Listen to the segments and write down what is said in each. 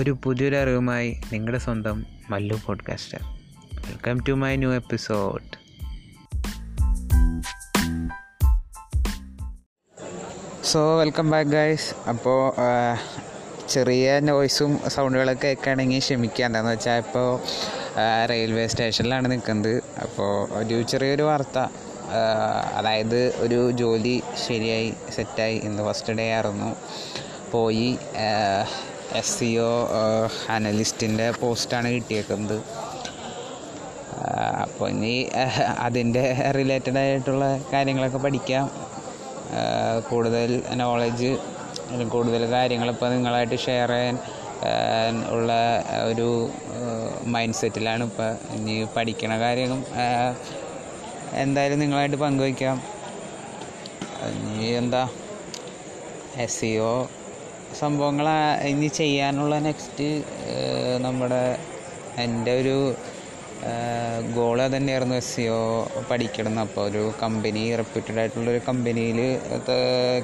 ഒരു പുതിയൊരു അറിവുമായി നിങ്ങളുടെ സ്വന്തം Mallu podcaster welcome to my new episode so welcome back guys അപ്പോൾ ചെറിയ നോയ്സും സൗണ്ടുകളൊക്കെ കേൾക്കുകയാണെങ്കിൽ ക്ഷമിക്കുക. എന്താണെന്ന് വെച്ചാൽ ഇപ്പോൾ റെയിൽവേ സ്റ്റേഷനിലാണ് നിൽക്കുന്നത്. അപ്പോൾ ഒരു ചെറിയൊരു വാർത്ത. അതായത് ഒരു ജോലി ശരിയായി സെറ്റായി ഇന്ന് ഫസ്റ്റ് ഡേ ആയിരുന്നു. പോയി എസ് സി ഒ അനലിസ്റ്റിന്റെ പോസ്റ്റാണ് കിട്ടിയേക്കുന്നത്. അപ്പോൾ ഇനി അതിന്റെ റിലേറ്റഡ് ആയിട്ടുള്ള കാര്യങ്ങളൊക്കെ പഠിക്കാം. കൂടുതൽ നോളജ് കൂടുതൽ കാര്യങ്ങളിപ്പോൾ നിങ്ങളായിട്ട് ഷെയർ ചെയ്യാൻ ഉള്ള ഒരു മൈൻഡ് സെറ്റിലാണ് ഇപ്പോൾ ഇനി പഠിക്കണ കാര്യങ്ങളും എന്തായാലും നിങ്ങളായിട്ട് പങ്കുവയ്ക്കാം. ഇനി എന്താ? എസ് സി ഒ സംഭവങ്ങൾ ഇനി ചെയ്യാനുള്ള നെക്സ്റ്റ് നമ്മുടെ എന്റെ ഒരു ഗോൾ തന്നെയായിരുന്നു എസ് സി ഒ പഠിക്കണം അപ്പോൾ ഒരു കമ്പനി റെപ്യൂട്ടഡ് ആയിട്ടുള്ളൊരു കമ്പനിയിൽ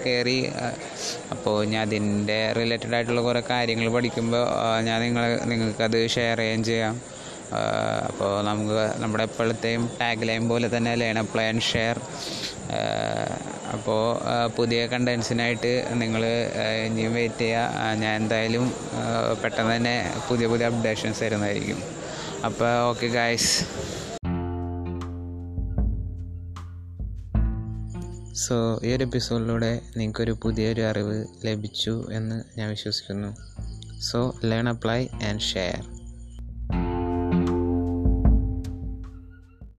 കയറി അപ്പോൾ ഞാൻ അതിന്റെ റിലേറ്റഡ് ആയിട്ടുള്ള കുറേ കാര്യങ്ങൾ പഠിക്കുമ്പോൾ ഞാൻ നിങ്ങൾ നിങ്ങൾക്കത് ഷെയർ ചെയ്യുകയും ചെയ്യാം. അപ്പോൾ നമുക്ക് നമ്മുടെ എപ്പോഴത്തെയും ടാഗ് ലൈൻ പോലെ തന്നെ ലേൺ അപ്ലൈ ആൻഡ് ഷെയർ അപ്പോൾ പുതിയ കണ്ടൻസിനായിട്ട് നിങ്ങൾ ഇനിയും വെയിറ്റ് ചെയ്യുക ഞാൻ എന്തായാലും പെട്ടെന്ന് തന്നെ പുതിയ പുതിയ അപ്ഡേഷൻസ് തരുന്നതായിരിക്കും. അപ്പോൾ ഓക്കെ ഗായ്സ് സോ ഈ ഒരു എപ്പിസോഡിലൂടെ നിങ്ങൾക്കൊരു പുതിയൊരു അറിവ് ലഭിച്ചു എന്ന് ഞാൻ വിശ്വസിക്കുന്നു. So learn apply and share